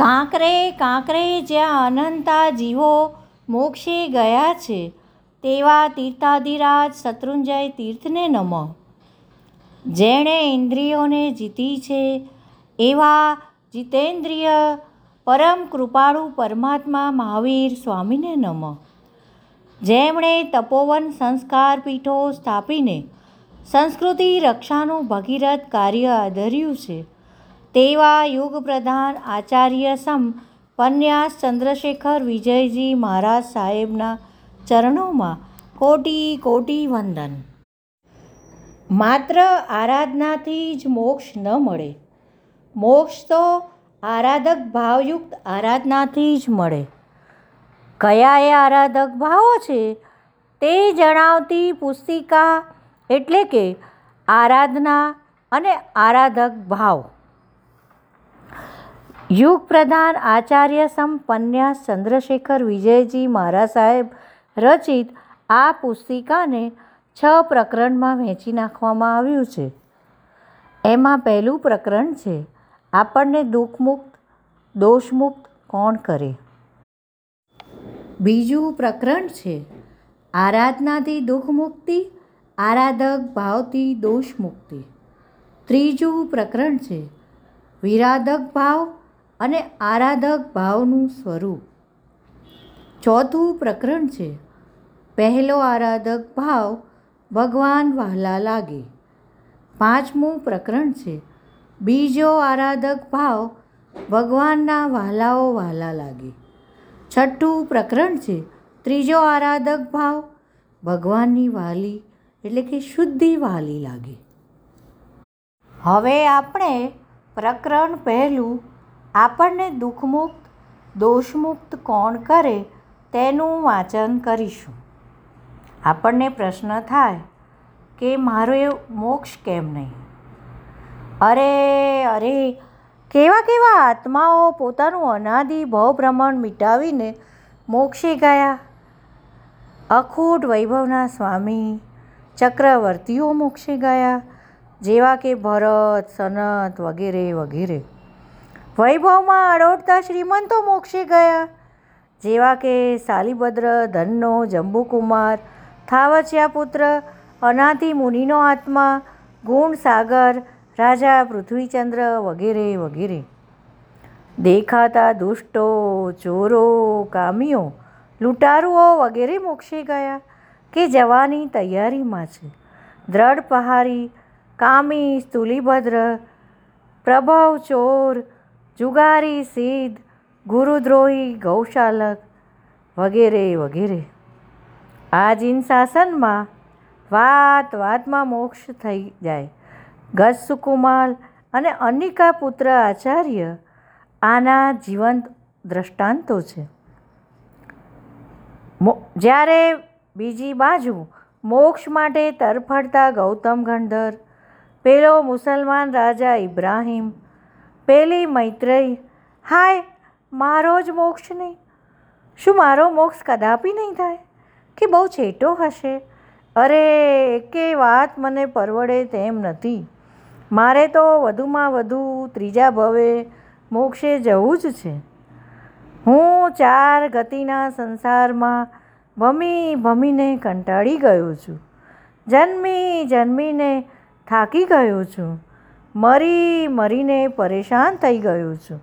કાંકરે કાંકરે જ્યાં અનંતા જીવો મોક્ષે ગયા છે, તેવા તીર્થાધિરાજ શત્રુંજય તીર્થને નમઃ. જેણે ઇન્દ્રિયોને જીતી છે, એવા જીતેન્દ્રિય પરમ કૃપાળુ પરમાત્મા મહાવીર સ્વામીને નમઃ. જેમણે તપોવન સંસ્કાર પીઠો સ્થાપીને સંસ્કૃતિ રક્ષાનું ભગીરથ કાર્ય આધર્યું છે તેવા યુગ પ્રધાન આચાર્ય સમ પન્યાસ ચંદ્રશેખર વિજયજી મહારાજ સાહેબના ચરણોમાં કોટી કોટી વંદન. માત્ર આરાધનાથી જ મોક્ષ ન મળે. મોક્ષ તો આરાધક ભાવયુક્ત આરાધનાથી જ મળે. કયા એ આરાધક ભાવો છે તે જણાવતી પુસ્તિકા એટલે કે આરાધના અને આરાધક ભાવ. યુગ પ્રધાન આચાર્ય સંપન્યા ચંદ્રશેખર વિજયજી મહારાજ સાહેબ રચિત આ પુસ્તિકાને છ પ્રકરણમાં વહેંચી નાખવામાં આવ્યું છે. એમાં પહેલું પ્રકરણ છે, આપણને દુઃખમુક્ત, દોષમુક્ત કોણ કરે? બીજું પ્રકરણ છે, આરાધનાથી દુઃખ મુક્તિ, આરાધક ભાવથી દોષ મુક્તિ ત્રીજું પ્રકરણ છે, વિરાધક ભાવ અને આરાધક ભાવનું સ્વરૂપ. ચોથું પ્રકરણ છે, પહેલો આરાધક ભાવ ભગવાન વહાલા લાગે. પાંચમું પ્રકરણ છે, બીજો આરાધક ભાવ ભગવાનના વહાલાઓ વહાલા લાગે. છઠ્ઠું પ્રકરણ છે, ત્રીજો આરાધક ભાવ ભગવાનની વાલી એટલે કે શુદ્ધિ વાલી લાગે. હવે આપણે પ્રકરણ પહેલું આપણને દુઃખમુક્ત, દોષમુક્ત કોણ કરે તેનું વાંચન કરીશું. આપણને પ્રશ્ન થાય કે મારો એ મોક્ષ કેમ નહીં? અરે અરે, કેવા કેવા આત્માઓ પોતાનું અનાદિ ભવભ્રમણ મિટાવીને મોક્ષે ગયા? અખૂટ વૈભવના સ્વામી ચક્રવર્તીઓ મોક્ષે ગયા, જેવા કે ભરત, સનત વગેરે વગેરે. વૈભવમાં અડોડતા શ્રીમંતો મોક્ષી ગયા. જેવા કે શાલિભદ્ર ધનનો, જંબુકુમાર, થાવચ્યા પુત્ર અનાથી મુનિનો આત્મા ગુણસાગર રાજા પૃથ્વીચંદ્ર વગેરે વગેરે. દેખાતા દુષ્ટો, ચોરો, કામીઓ, લૂંટારુઓ વગેરે મોક્ષી ગયા કે જવાની તૈયારીમાં છે. દ્રઢ પહારી, કામી, સ્તુલિભદ્ર, પ્રભવ ચોર જુગારી સિદ્ધ ગુરુદ્રોહી, ગૌશાલક, વગેરે વગેરે. આ જીન શાસનમાં વાત વાતમાં મોક્ષ થઈ જાય. ગજ સુકુમાલ અને અનિકા પુત્ર આચાર્ય આના જીવંત દ્રષ્ટાંતો છે. જ્યારે બીજી બાજુ મોક્ષ માટે તરફડતા ગૌતમ ગંધર પેલો મુસલમાન રાજા ઇબ્રાહિમ પેલી મૈત્રેય, હાય, મારો જ મોક્ષ નહીં. શું મારો મોક્ષ કદાપી નહીં થાય? કે બહુ છેટો હશે? અરે, કે વાત મને પરવડે તેમ નથી. મારે તો વધુમાં વધુ ત્રીજા ભવે મોક્ષે જવું જ છે. હું ચાર ગતિના સંસારમાં ભમી ભમીને કંટાળી ગયો છું. જન્મી જન્મીને થાકી ગયો છું. મરી મરીને પરેશાન થઈ ગયો છું.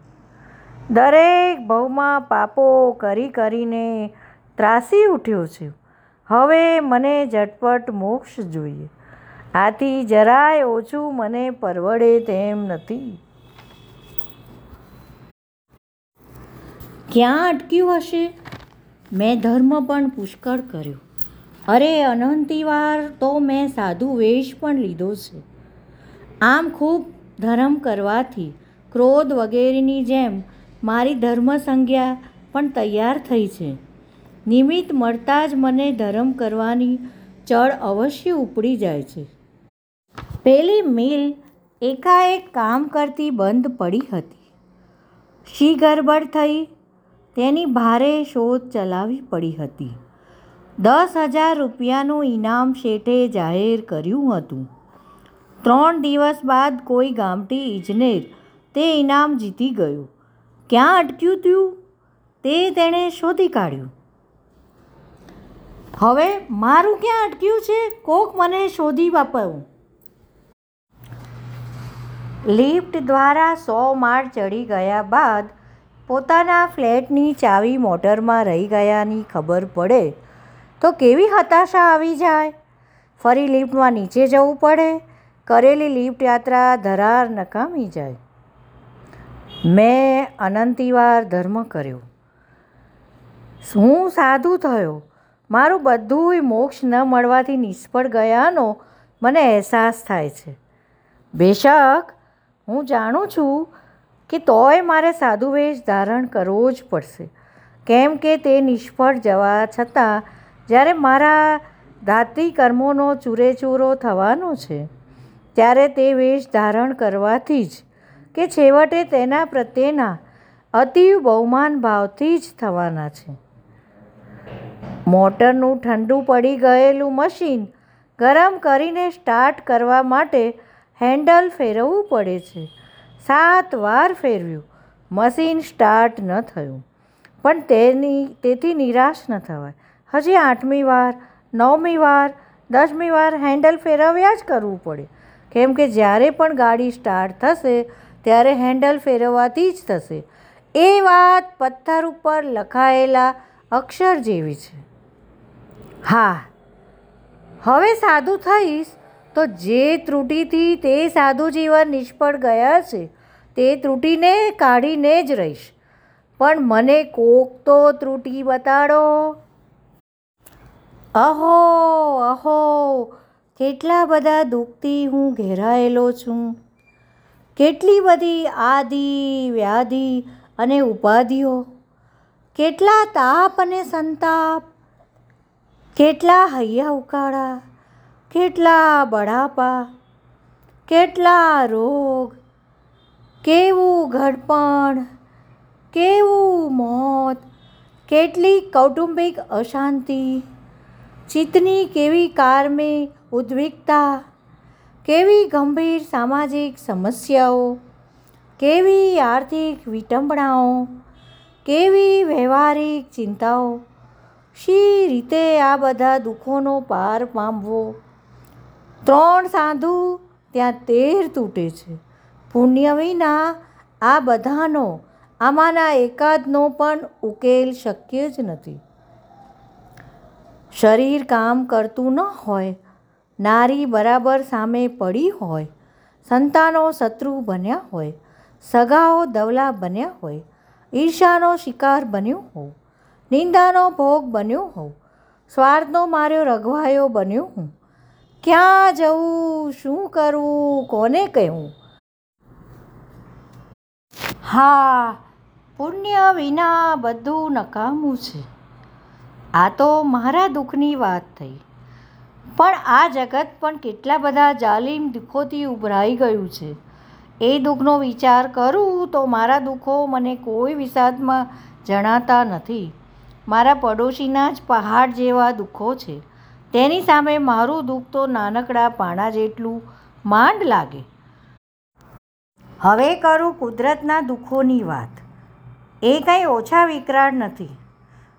દરેક ભવમાં પાપો કરી કરીને ત્રાસી ઉઠ્યો છું. હવે મને ઝટપટ મોક્ષ જોઈએ. આથી જરાય ઓછું મને પરવડે તેમ નથી. ક્યાં અટક્યું હશે? મેં ધર્મ પણ પુષ્કળ કર્યો. અરે અનંતિવાર તો મેં સાધુ વેશ પણ લીધો છે. આમ ખૂબ ધર્મ કરવાથી ક્રોધ વગેરેની જેમ મારી ધર્મ સંજ્ઞા પણ તૈયાર થઈ છે. નિમિત્ત મળતા જ મને ધર્મ કરવાની ચળ અવશ્ય ઉપડી જાય છે. પેલી મિલ એકાએક કામ કરતી બંધ પડી હતી. શી ગરબડ થઈ તેની ભારે શોધ ચલાવી પડી હતી. દસ હજાર રૂપિયાનું ઇનામ શેઠે જાહેર કર્યું હતું. ત્રણ દિવસ બાદ કોઈ ગામઠી ઇજનેર તે ઇનામ જીતી ગયું. ક્યાં અટક્યું હતું તે તેણે શોધી કાઢ્યું. હવે મારું ક્યાં અટક્યું છે? કોક મને શોધી વાપરવું લિફ્ટ દ્વારા સો માળ ચડી ગયા બાદ પોતાના ફ્લેટની ચાવી મોટરમાં રહી ગયાની ખબર પડે તો કેવી હતાશા આવી જાય? ફરી લિફ્ટમાં નીચે જવું પડે? કરેલી લિફ્ટ યાત્રા ધરાર નકામી જાય. મેં અનંતિવાર ધર્મ કર્યો. હું સાધુ થયો? મારું બધુંય મોક્ષ ન મળવાથી નિષ્ફળ ગયાનો મને અહેસાસ થાય છે. બેશક, હું જાણું છું કે તોય મારે સાધુ વેશ ધારણ કરવો જ પડશે. કેમ કે તે નિષ્ફળ જવા છતાં જ્યારે મારા ધાતી કર્મોનો ચૂરેચૂરો થવાનો છે. ત્યારે તે વેશ ધારણ કરવાથી જ કે છેવટે તેના પ્રત્યેના અતિવ બહુમાન ભાવથી જ થવાના છે. મોટરનું ઠંડુ પડી ગયેલું મશીન ગરમ કરીને સ્ટાર્ટ કરવા માટે હેન્ડલ ફેરવવું પડે છે. સાત વાર ફેરવ્યું. મશીન સ્ટાર્ટ ન થયું. પણ તેની, તેથી નિરાશ ન થવાય. હજી આઠમી વાર, નવમી વાર, દસમી વાર હેન્ડલ ફેરવ્યા જ કરવું પડે. કેમ કે જ્યારે પણ ગાડી સ્ટાર્ટ થશે, ત્યારે હેન્ડલ ફેરવવાથી જ થશે. એ વાત પથ્થર ઉપર લખાયેલા અક્ષર જેવી છે. હા, હવે સાધુ થઈશ, તો જે ત્રુટિથી તે સાધુ જીવન નિષ્ફળ ગયા છે, તે ત્રુટિને કાઢીને જ રહીશ. પણ મને કોક તો ત્રુટિ બતાડો. અહો અહો કેટલા બધા દુઃખથી હું ઘેરાયેલો છું. કેટલી બધી આદિ, વ્યાધિ અને ઉપાધિઓ. કેટલા તાપ અને સંતાપ. કેટલા હૈયા ઉકાળા. કેટલા બળાપા કેટલા રોગ. કેવું ઘડપણ. કેવું મોત. કેટલી કૌટુંબિક અશાંતિ. ચિત્તની કેવી કારમી ઉદ્વિકતા કેવી ગંભીર સામાજિક સમસ્યાઓ, કેવી આર્થિક વિટંબણાઓ કેવી વ્યવહારિક ચિંતાઓ, શી રીતે આ બધા દુઃખોનો પાર પામવો? ત્રણ સાધુ ત્યાં તેર તૂટે છે. પુણ્ય વિના આ બધાનો, આમાંના એકાદનો પણ ઉકેલ શક્ય જ નથી. શરીર કામ કરતું ન હોય નારી બરાબર સામે પડી હોય, સંતાનો શત્રુ બન્યા હોય, સગાઓ દવલા બન્યા હોય ઈર્ષાનો શિકાર બન્યો હોઉં, નિંદાનો ભોગ બન્યો હોઉં, સ્વાર્થનો માર્યો રઘવાયો બન્યો હું ક્યાં જવું, શું કરવું, કોને કહેવું? હા, પુણ્ય વિના બધું નકામું છે. આ તો મારા દુઃખની વાત થઈ. પણ આ જગત પણ કેટલા બધા જાલિમ દુઃખોથી ઉભરાઈ ગયું છે. એ દુઃખનો વિચાર કરું તો મારા દુઃખો મને કોઈ વિષાદમાં જણાતા નથી. મારા પડોશીના જ પહાડ જેવા દુઃખો છે. તેની સામે મારું દુઃખ તો નાનકડા પાણા જેટલું માંડ લાગે. હવે કરું કુદરતના દુઃખોની વાત. એ કંઈ ઓછા વિકરાળ નથી.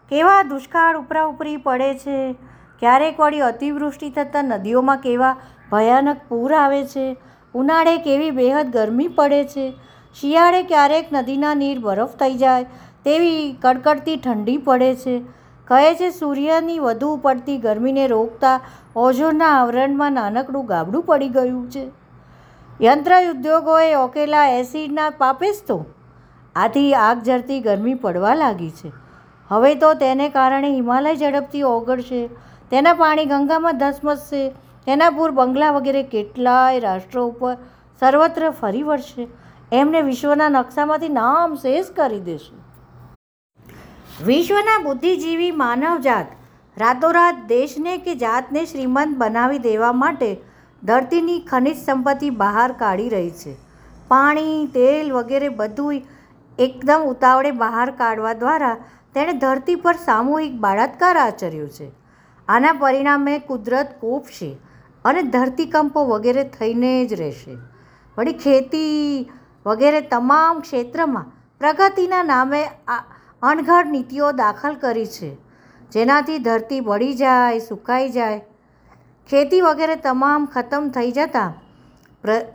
કેવા દુષ્કાળ ઉપરા ઉપરી પડે છે? ક્યારેક વળી અતિવૃષ્ટિ થતાં નદીઓમાં કેવા ભયાનક પૂર આવે છે, ઉનાળે કેવી બેહદ ગરમી પડે છે, શિયાળે ક્યારેક નદીના નીર બરફ થઈ જાય, તેવી કડકડતી ઠંડી પડે છે. કહે છે, સૂર્યની વધુ પડતી ગરમીને રોકતા ઓઝોનના આવરણમાં નાનકડું ગાબડું પડી ગયું છે. યંત્ર ઉદ્યોગોએ ઓકેલા એસિડના પાપે તો આથી આગ ઝરતી ગરમી પડવા લાગી છે. હવે તો તેને કારણે હિમાલય ઝડપથી ઓગળશે. તેના પાણી ગંગામાં ધસમસશે. તેના પૂર બંગલા વગેરે કેટલાય રાષ્ટ્રો ઉપર સર્વત્ર ફરી વળશે. એમને વિશ્વના નકશામાંથી નામ શેષ કરી દેશે. વિશ્વના બુદ્ધિજીવી માનવજાત રાતોરાત દેશને કે જાતને શ્રીમંત બનાવી દેવા માટે ધરતીની ખનિજ સંપત્તિ બહાર કાઢી રહી છે. પાણી, તેલ વગેરે બધું એકદમ ઉતાવળે બહાર કાઢવા દ્વારા તેણે ધરતી પર સામૂહિક બળાત્કાર આચર્યો છે. આના પરિણામે કુદરત કોપશે અને ધરતીકંપો વગેરે થઈને જ રહેશે. વળી ખેતી વગેરે તમામ ક્ષેત્રમાં પ્રગતિના નામે આ અણઘડ નીતિઓ દાખલ કરી છે. જેનાથી ધરતી બળી જાય, સુકાઈ જાય. ખેતી વગેરે તમામ ખતમ થઈ જતાં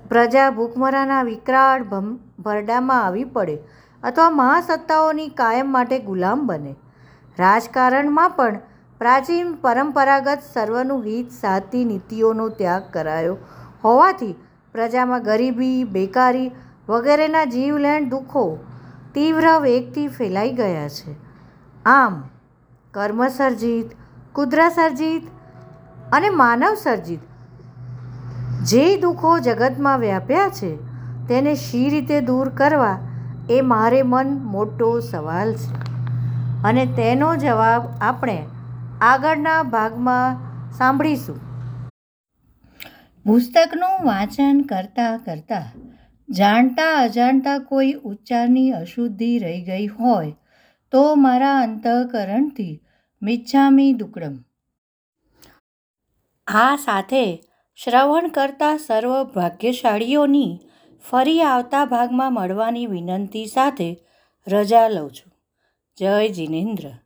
પ્રજા ભૂખમરાના વિકરાળ ભરડામાં આવી પડે અથવા મહાસત્તાઓની કાયમ માટે ગુલામ બને. રાજકારણમાં પણ પ્રાચીન પરંપરાગત સર્વનું હિત સાધતી નીતિઓનો ત્યાગ કરાયો. હોવાથી પ્રજામાં ગરીબી, બેકારી વગેરેના જીવલેણ દુઃખો તીવ્ર વેગથી ફેલાઈ ગયા છે. આમ, કર્મસર્જિત, કુદરાસર્જિત અને માનવ સર્જિત જે દુઃખો જગતમાં વ્યાપ્યા છે, તેને શી રીતે દૂર કરવા એ મારે મન મોટો સવાલ છે. અને તેનો જવાબ આપણે આગળના ભાગમાં સાંભળીશું. પુસ્તકનું વાંચન કરતાં કરતાં જાણતા અજાણતા કોઈ ઉચ્ચારની અશુદ્ધિ રહી ગઈ હોય તો મારા અંતઃકરણથી મિચ્છામી દુકડમ. આ સાથે શ્રવણ કરતા સર્વ ભાગ્યશાળીઓની ફરી આવતા ભાગમાં મળવાની વિનંતી સાથે રજા લઉં છું. જય જિનેન્દ્ર.